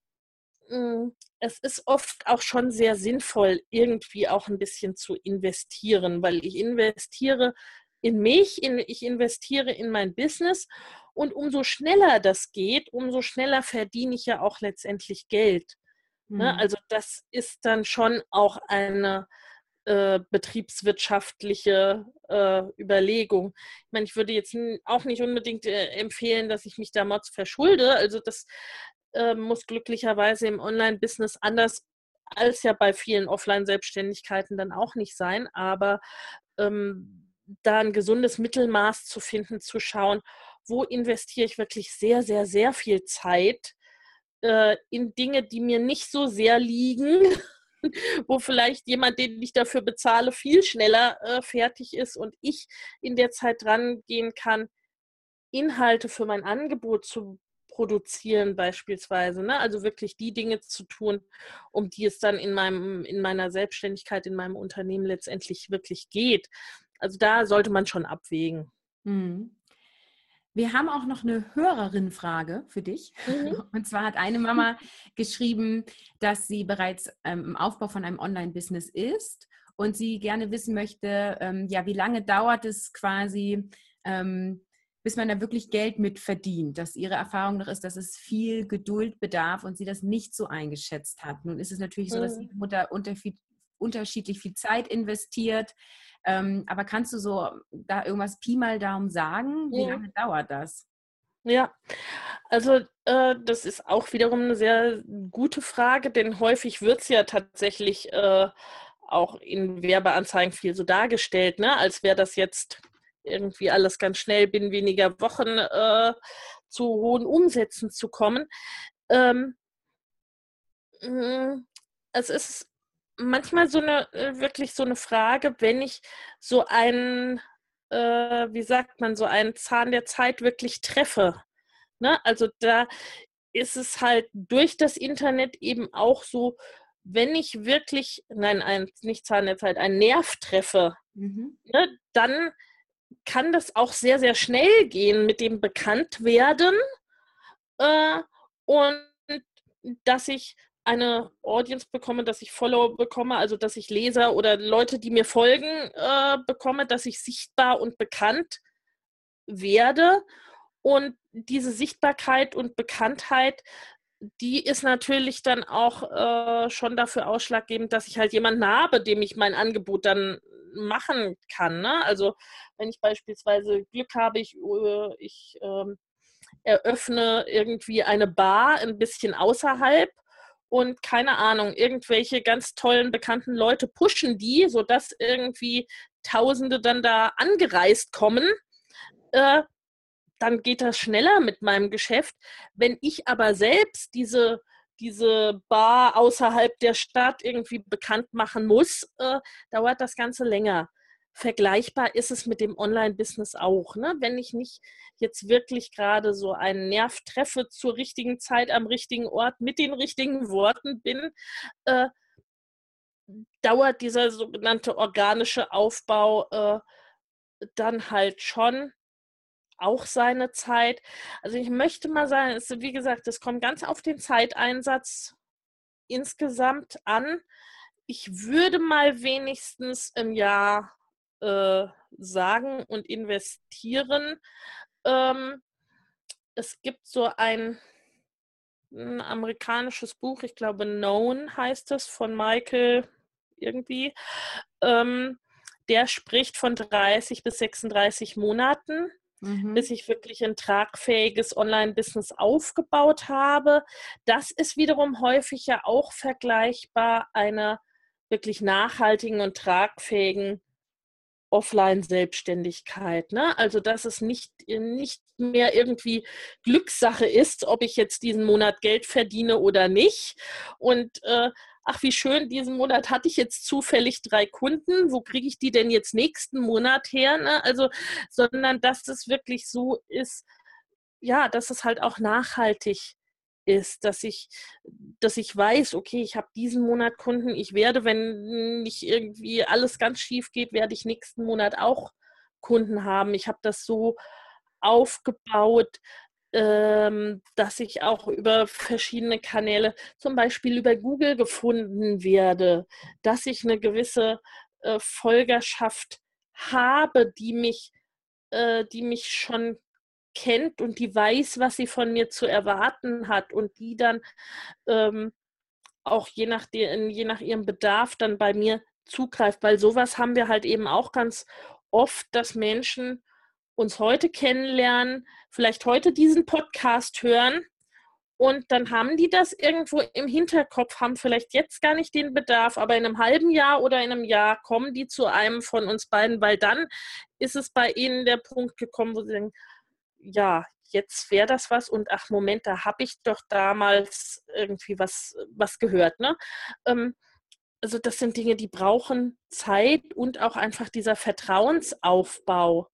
S2: hm, es ist oft auch schon sehr sinnvoll, irgendwie auch ein bisschen zu investieren, weil ich investiere in mich, in, ich investiere in mein Business und umso schneller das geht, umso schneller verdiene ich ja auch letztendlich Geld. Ne? Mhm. Also das ist dann schon auch eine äh, betriebswirtschaftliche äh, Überlegung. Ich meine, ich würde jetzt auch nicht unbedingt äh, empfehlen, dass ich mich da Mods verschulde. Also das äh, muss glücklicherweise im Online-Business anders als ja bei vielen Offline-Selbstständigkeiten dann auch nicht sein. Aber ähm, da ein gesundes Mittelmaß zu finden, zu schauen, wo investiere ich wirklich sehr, sehr, sehr viel Zeit äh, in Dinge, die mir nicht so sehr liegen, wo vielleicht jemand, den ich dafür bezahle, viel schneller äh, fertig ist und ich in der Zeit dran gehen kann, Inhalte für mein Angebot zu produzieren beispielsweise. Ne? Also wirklich die Dinge zu tun, um die es dann in, meinem, in meiner Selbstständigkeit, in meinem Unternehmen letztendlich wirklich geht. Also da sollte man schon abwägen.
S1: Mhm. Wir haben auch noch eine Hörerin-Frage für dich. Mhm. Und zwar hat eine Mama geschrieben, dass sie bereits ähm, im Aufbau von einem Online-Business ist und sie gerne wissen möchte, ähm, ja, wie lange dauert es quasi, ähm, bis man da wirklich Geld mit verdient. Dass ihre Erfahrung noch ist, dass es viel Geduld bedarf und sie das nicht so eingeschätzt hat. Nun ist es natürlich so, dass die mhm. Mutter unterschiedlich viel Zeit investiert. Ähm, aber kannst du so da irgendwas Pi mal Daumen sagen? Wie ja. lange dauert das?
S2: Ja, also äh, das ist auch wiederum eine sehr gute Frage, denn häufig wird es ja tatsächlich äh, auch in Werbeanzeigen viel so dargestellt, ne? als wäre das jetzt irgendwie alles ganz schnell binnen weniger Wochen äh, zu hohen Umsätzen zu kommen. Ähm, mm, es ist manchmal so eine, äh, wirklich so eine Frage, wenn ich so einen, äh, wie sagt man, so einen Zahn der Zeit wirklich treffe. Ne? Also da ist es halt durch das Internet eben auch so, wenn ich wirklich, nein, ein, nicht Zahn der Zeit, einen Nerv treffe, mhm. ne, dann kann das auch sehr, sehr schnell gehen mit dem Bekanntwerden äh, und dass ich eine Audience bekomme, dass ich Follower bekomme, also dass ich Leser oder Leute, die mir folgen, äh, bekomme, dass ich sichtbar und bekannt werde. Und diese Sichtbarkeit und Bekanntheit, die ist natürlich dann auch äh, schon dafür ausschlaggebend, dass ich halt jemanden habe, dem ich mein Angebot dann machen kann. Ne? Also wenn ich beispielsweise Glück habe, ich, äh, ich äh, eröffne irgendwie eine Bar ein bisschen außerhalb und keine Ahnung, irgendwelche ganz tollen, bekannten Leute pushen die, sodass irgendwie Tausende dann da angereist kommen, äh, dann geht das schneller mit meinem Geschäft. Wenn ich aber selbst diese, diese Bar außerhalb der Stadt irgendwie bekannt machen muss, äh, dauert das Ganze länger. Vergleichbar ist es mit dem Online-Business auch. Ne? Wenn ich nicht jetzt wirklich gerade so einen Nerv treffe zur richtigen Zeit am richtigen Ort mit den richtigen Worten bin, äh, dauert dieser sogenannte organische Aufbau äh, dann halt schon auch seine Zeit. Also ich möchte mal sagen, es, wie gesagt, es kommt ganz auf den Zeiteinsatz insgesamt an. Ich würde mal wenigstens im Jahr äh, sagen und investieren. Ähm, es gibt so ein, ein, amerikanisches Buch, ich glaube Known heißt es, von Michael irgendwie. Ähm, der spricht von 30 bis 36 Monaten, mhm. bis ich wirklich ein tragfähiges Online-Business aufgebaut habe. Das ist wiederum häufig ja auch vergleichbar einer wirklich nachhaltigen und tragfähigen Offline-Selbstständigkeit. Ne? Also, dass es nicht, nicht mehr irgendwie Glückssache ist, ob ich jetzt diesen Monat Geld verdiene oder nicht. Und äh, ach, wie schön, diesen Monat hatte ich jetzt zufällig drei Kunden. Wo kriege ich die denn jetzt nächsten Monat her? Ne? Also, sondern dass es wirklich so ist, ja, dass es halt auch nachhaltig ist, dass ich, dass ich weiß, okay, ich habe diesen Monat Kunden, ich werde, wenn nicht irgendwie alles ganz schief geht, werde ich nächsten Monat auch Kunden haben. Ich habe das so aufgebaut, ähm, dass ich auch über verschiedene Kanäle, zum Beispiel über Google gefunden werde, dass ich eine gewisse äh, Folgerschaft habe, die mich, äh, die mich schon kennt und die weiß, was sie von mir zu erwarten hat und die dann ähm, auch je nach, de, je nach ihrem Bedarf dann bei mir zugreift. Weil sowas haben wir halt eben auch ganz oft, dass Menschen uns heute kennenlernen, vielleicht heute diesen Podcast hören und dann haben die das irgendwo im Hinterkopf, haben vielleicht jetzt gar nicht den Bedarf, aber in einem halben Jahr oder in einem Jahr kommen die zu einem von uns beiden, weil dann ist es bei ihnen der Punkt gekommen, wo sie denken, ja, jetzt wäre das was und ach Moment, da habe ich doch damals irgendwie was, was gehört. Ne? Ähm, also das sind Dinge, die brauchen Zeit und auch einfach dieser Vertrauensaufbau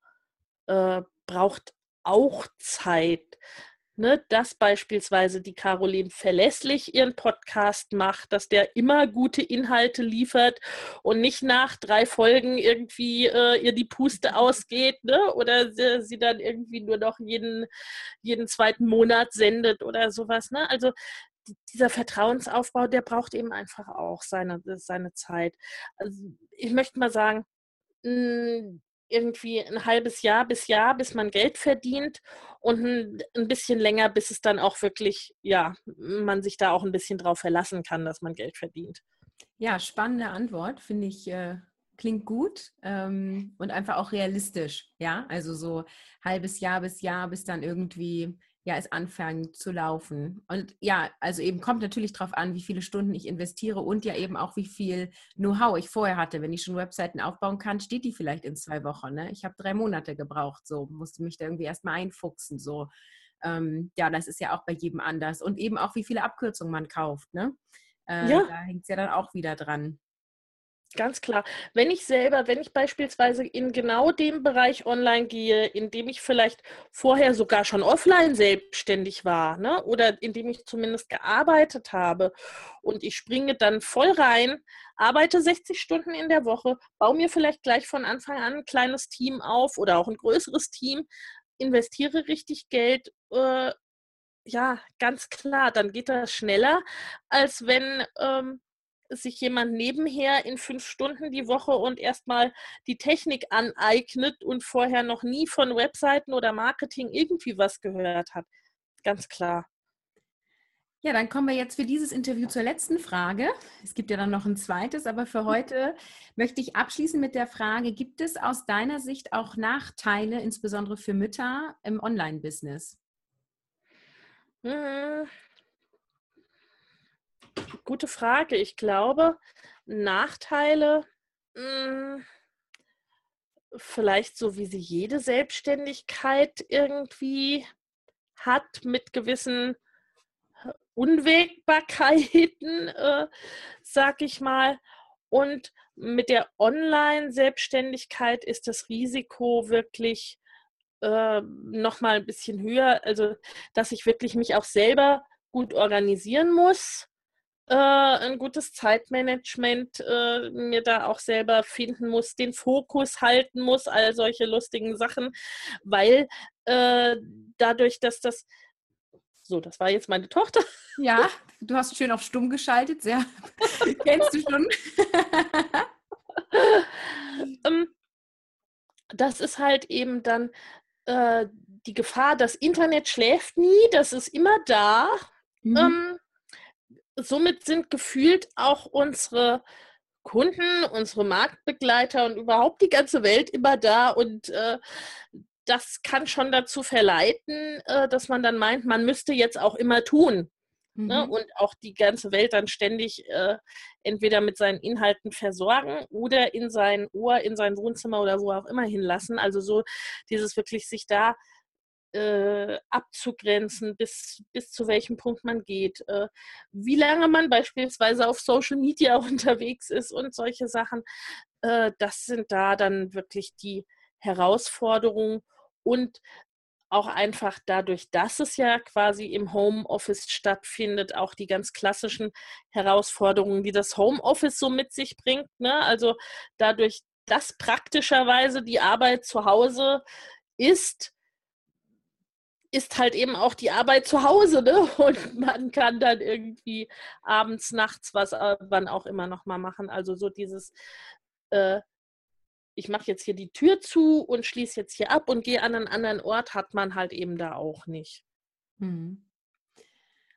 S2: äh, braucht auch Zeit ne, dass beispielsweise die Caroline verlässlich ihren Podcast macht, dass der immer gute Inhalte liefert und nicht nach drei Folgen irgendwie äh, ihr die Puste ausgeht ne, oder sie, sie, dann irgendwie nur noch jeden, jeden zweiten Monat sendet oder sowas. Ne? Also dieser Vertrauensaufbau, der braucht eben einfach auch seine, seine Zeit. Also ich möchte mal sagen, hm, irgendwie ein halbes Jahr bis Jahr, bis man Geld verdient und ein, ein, bisschen länger, bis es dann auch wirklich, ja, man sich da auch ein bisschen drauf verlassen kann, dass man Geld verdient.
S1: Ja, spannende Antwort, finde ich, äh, klingt gut ähm, und einfach auch realistisch, ja, also so halbes Jahr bis Jahr, bis dann irgendwie ja, es anfangen zu laufen. Und ja, also eben kommt natürlich darauf an, wie viele Stunden ich investiere und ja eben auch, wie viel Know-how ich vorher hatte. Wenn ich schon Webseiten aufbauen kann, steht die vielleicht in zwei Wochen. Ne? Ich habe drei Monate gebraucht, so musste mich da irgendwie erstmal einfuchsen. So. Ähm, ja, das ist ja auch bei jedem anders. Und eben auch, wie viele Abkürzungen man kauft. Ne? Äh, ja. Da hängt es ja dann auch wieder dran.
S2: Ganz klar. Wenn ich selber, wenn ich beispielsweise in genau dem Bereich online gehe, in dem ich vielleicht vorher sogar schon offline selbstständig war, ne, oder in dem ich zumindest gearbeitet habe und ich springe dann voll rein, arbeite 60 Stunden in der Woche, baue mir vielleicht gleich von Anfang an ein kleines Team auf oder auch ein größeres Team, investiere richtig Geld, äh, ja, ganz klar, dann geht das schneller, als wenn ähm, sich jemand nebenher in fünf Stunden die Woche und erstmal die Technik aneignet und vorher noch nie von Webseiten oder Marketing irgendwie was gehört hat. Ganz klar.
S1: Ja, dann kommen wir jetzt für dieses Interview zur letzten Frage. Es gibt ja dann noch ein zweites, aber für heute möchte ich abschließen mit der Frage, gibt es aus deiner Sicht auch Nachteile, insbesondere für Mütter im Online-Business?
S2: Gute Frage. Ich glaube, Nachteile, mh, hm, vielleicht so wie sie jede Selbstständigkeit irgendwie hat, mit gewissen Unwägbarkeiten, äh, sag ich mal. Und mit der Online-Selbstständigkeit ist das Risiko wirklich äh, noch mal ein bisschen höher. Also, dass ich wirklich mich auch selber gut organisieren muss, äh, ein gutes Zeitmanagement äh, mir da auch selber finden muss, den Fokus halten muss, all solche lustigen Sachen, weil äh, dadurch, dass das so, das war jetzt meine Tochter.
S1: Ja, du hast schön auf stumm geschaltet, sehr. Kennst du schon?
S2: Ähm, das ist halt eben dann äh, die Gefahr, das Internet schläft nie, das ist immer da. Mhm. Ähm, somit sind gefühlt auch unsere Kunden, unsere Marktbegleiter und überhaupt die ganze Welt immer da und äh, das kann schon dazu verleiten, äh, dass man dann meint, man müsste jetzt auch immer tun. Ne? Mhm. Ne? Und auch die ganze Welt dann ständig äh, entweder mit seinen Inhalten versorgen oder in sein Ohr, in sein Wohnzimmer oder wo auch immer hinlassen. Also so dieses wirklich sich da äh, abzugrenzen, bis, bis zu welchem Punkt man geht, äh, wie lange man beispielsweise auf Social Media unterwegs ist und solche Sachen. Äh, das sind da dann wirklich die Herausforderungen und auch einfach dadurch, dass es ja quasi im Homeoffice stattfindet, auch die ganz klassischen Herausforderungen, die das Homeoffice so mit sich bringt. Ne? Also dadurch, dass praktischerweise die Arbeit zu Hause ist, ist halt eben auch die Arbeit zu Hause, ne? Und man kann dann irgendwie abends, nachts, was, äh, wann auch immer noch mal machen. Also so dieses, äh, ich mache jetzt hier die Tür zu und schließe jetzt hier ab und gehe an einen anderen Ort, hat man halt eben da auch nicht. Hm.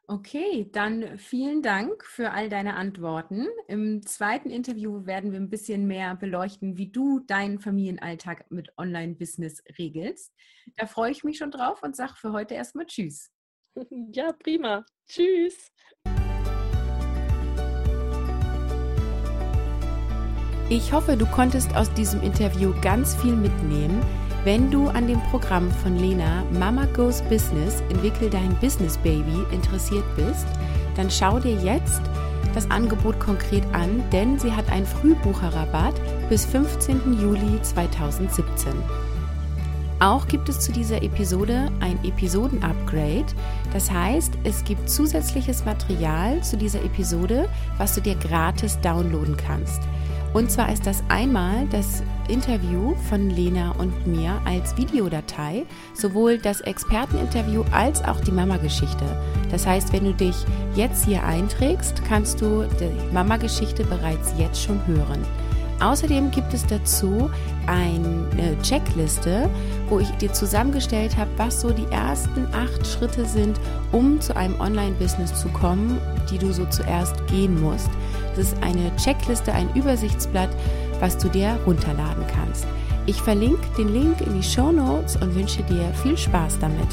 S1: Okay, dann vielen Dank für all deine Antworten. Im zweiten Interview werden wir ein bisschen mehr beleuchten, wie du deinen Familienalltag mit Online-Business regelst. Da freue ich mich schon drauf und sage für heute erstmal Tschüss.
S2: Ja, prima. Tschüss.
S1: Ich hoffe, du konntest aus diesem Interview ganz viel mitnehmen wenn du an dem Programm von Lena Mama Goes Business, entwickel dein Business Baby interessiert bist, dann schau dir jetzt das Angebot konkret an, denn sie hat einen Frühbucherrabatt bis 15. Juli 2017. Auch gibt es zu dieser Episode ein Episoden-Upgrade. Das heißt, es gibt zusätzliches Material zu dieser Episode, was du dir gratis downloaden kannst. Und zwar ist das einmal das Interview von Lena und mir als Videodatei, sowohl das Experteninterview als auch die Mama-Geschichte. Das heißt, wenn du dich jetzt hier einträgst, kannst du die Mama-Geschichte bereits jetzt schon hören. Außerdem gibt es dazu eine Checkliste, wo ich dir zusammengestellt habe, was so die ersten acht Schritte sind, um zu einem Online-Business zu kommen, die du so zuerst gehen musst. Das ist eine Checkliste, ein Übersichtsblatt, was du dir runterladen kannst. Ich verlinke den Link in die Show Notes und wünsche dir viel Spaß damit.